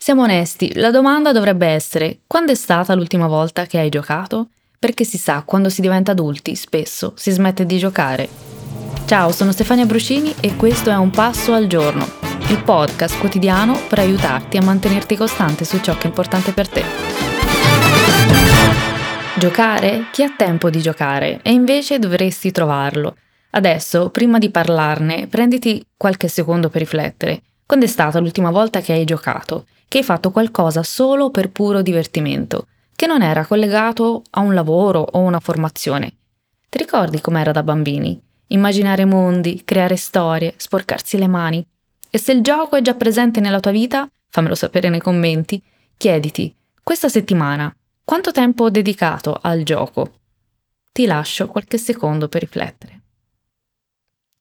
Siamo onesti, la domanda dovrebbe essere: quando è stata l'ultima volta che hai giocato? Perché si sa, quando si diventa adulti, spesso si smette di giocare. Ciao, sono Stefania Brucini e questo è Un Passo al Giorno, il podcast quotidiano per aiutarti a mantenerti costante su ciò che è importante per te. Giocare? Chi ha tempo di giocare? E invece dovresti trovarlo. Adesso, prima di parlarne, prenditi qualche secondo per riflettere. Quando è stata l'ultima volta che hai giocato? che hai fatto qualcosa solo per puro divertimento, che non era collegato a un lavoro o una formazione. Ti ricordi com'era da bambini? Immaginare mondi, creare storie, sporcarsi le mani. E se il gioco è già presente nella tua vita, fammelo sapere nei commenti, chiediti, questa settimana, quanto tempo ho dedicato al gioco? Ti lascio qualche secondo per riflettere.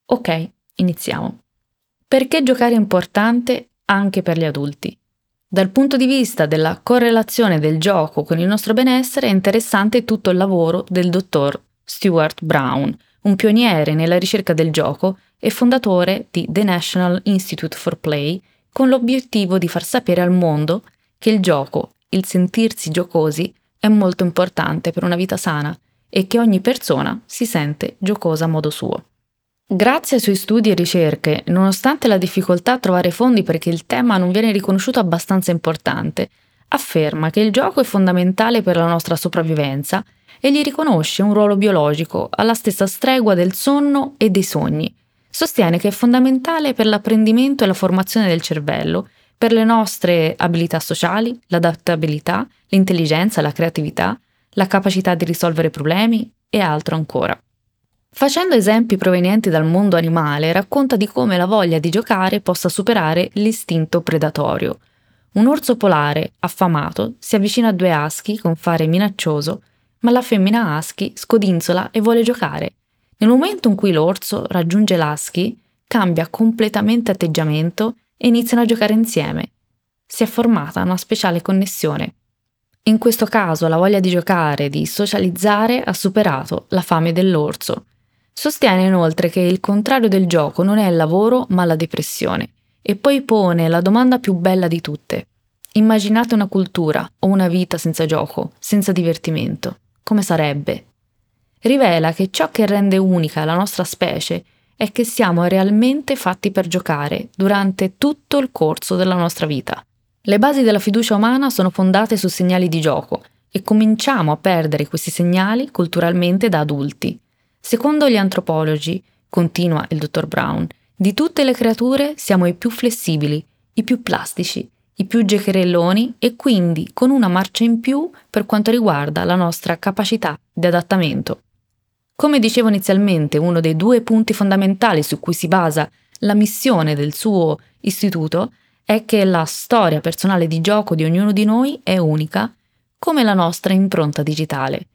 Ok, iniziamo. Perché giocare è importante anche per gli adulti? Dal punto di vista della correlazione del gioco con il nostro benessere è interessante tutto il lavoro del dottor Stuart Brown, un pioniere nella ricerca del gioco e fondatore di The National Institute for Play, con l'obiettivo di far sapere al mondo che il gioco, il sentirsi giocosi, è molto importante per una vita sana e che ogni persona si sente giocosa a modo suo. Grazie ai suoi studi e ricerche, nonostante la difficoltà a trovare fondi perché il tema non viene riconosciuto abbastanza importante, afferma che il gioco è fondamentale per la nostra sopravvivenza e gli riconosce un ruolo biologico alla stessa stregua del sonno e dei sogni. Sostiene che è fondamentale per l'apprendimento e la formazione del cervello, per le nostre abilità sociali, l'adattabilità, l'intelligenza, la creatività, la capacità di risolvere problemi e altro ancora. Facendo esempi provenienti dal mondo animale, racconta di come la voglia di giocare possa superare l'istinto predatorio. Un orso polare, affamato, si avvicina a due aschi con fare minaccioso, ma la femmina aschi scodinzola e vuole giocare. Nel momento in cui l'orso raggiunge l'aschi, cambia completamente atteggiamento e iniziano a giocare insieme. Si è formata una speciale connessione. In questo caso la voglia di giocare, di socializzare, ha superato la fame dell'orso. Sostiene inoltre che il contrario del gioco non è il lavoro ma la depressione e poi pone la domanda più bella di tutte. Immaginate una cultura o una vita senza gioco, senza divertimento. Come sarebbe? Rivela che ciò che rende unica la nostra specie è che siamo realmente fatti per giocare durante tutto il corso della nostra vita. Le basi della fiducia umana sono fondate su segnali di gioco e cominciamo a perdere questi segnali culturalmente da adulti. Secondo gli antropologi, continua il dottor Brown, di tutte le creature siamo i più flessibili, i più plastici, i più giocherelloni e quindi con una marcia in più per quanto riguarda la nostra capacità di adattamento. Come dicevo inizialmente, uno dei due punti fondamentali su cui si basa la missione del suo istituto è che la storia personale di gioco di ognuno di noi è unica, come la nostra impronta digitale.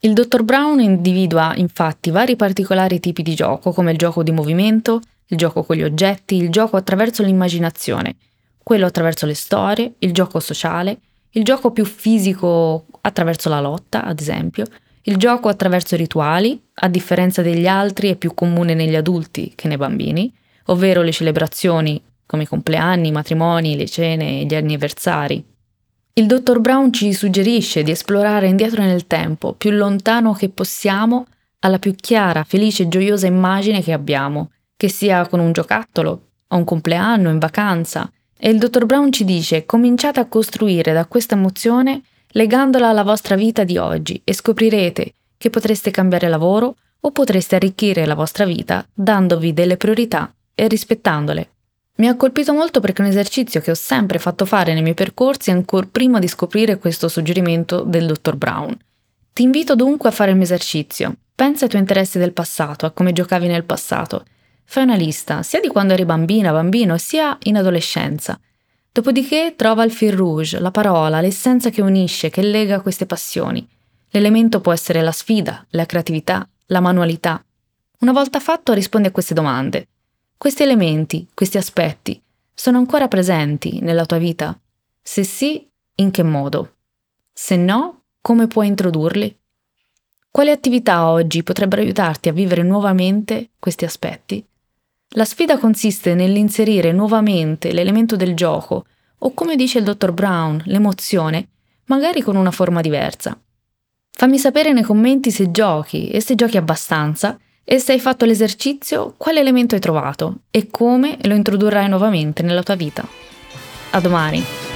Il dottor Brown individua infatti vari particolari tipi di gioco, come il gioco di movimento, il gioco con gli oggetti, il gioco attraverso l'immaginazione, quello attraverso le storie, il gioco sociale, il gioco più fisico attraverso la lotta, ad esempio, il gioco attraverso i rituali, a differenza degli altri è più comune negli adulti che nei bambini, ovvero le celebrazioni come i compleanni, i matrimoni, le cene gli anniversari, il dottor Brown ci suggerisce di esplorare indietro nel tempo, più lontano che possiamo, alla più chiara, felice e gioiosa immagine che abbiamo, che sia con un giocattolo, a un compleanno, in vacanza. E il dottor Brown ci dice: cominciate a costruire da questa emozione legandola alla vostra vita di oggi e scoprirete che potreste cambiare lavoro o potreste arricchire la vostra vita dandovi delle priorità e rispettandole. Mi ha colpito molto perché è un esercizio che ho sempre fatto fare nei miei percorsi ancora prima di scoprire questo suggerimento del dottor Brown. Ti invito dunque a fare il mio esercizio. Pensa ai tuoi interessi del passato, a come giocavi nel passato. Fai una lista, sia di quando eri bambina, bambino, sia in adolescenza. Dopodiché trova il fil rouge, la parola, l'essenza che unisce, che lega queste passioni. L'elemento può essere la sfida, la creatività, la manualità. Una volta fatto rispondi a queste domande. Questi elementi, questi aspetti, sono ancora presenti nella tua vita? Se sì, in che modo? Se no, come puoi introdurli? Quali attività oggi potrebbero aiutarti a vivere nuovamente questi aspetti? La sfida consiste nell'inserire nuovamente l'elemento del gioco, o come dice il dottor Brown, l'emozione, magari con una forma diversa. Fammi sapere nei commenti se giochi e se giochi abbastanza e se hai fatto l'esercizio quale elemento hai trovato e come lo introdurrai nuovamente nella tua vita. A domani!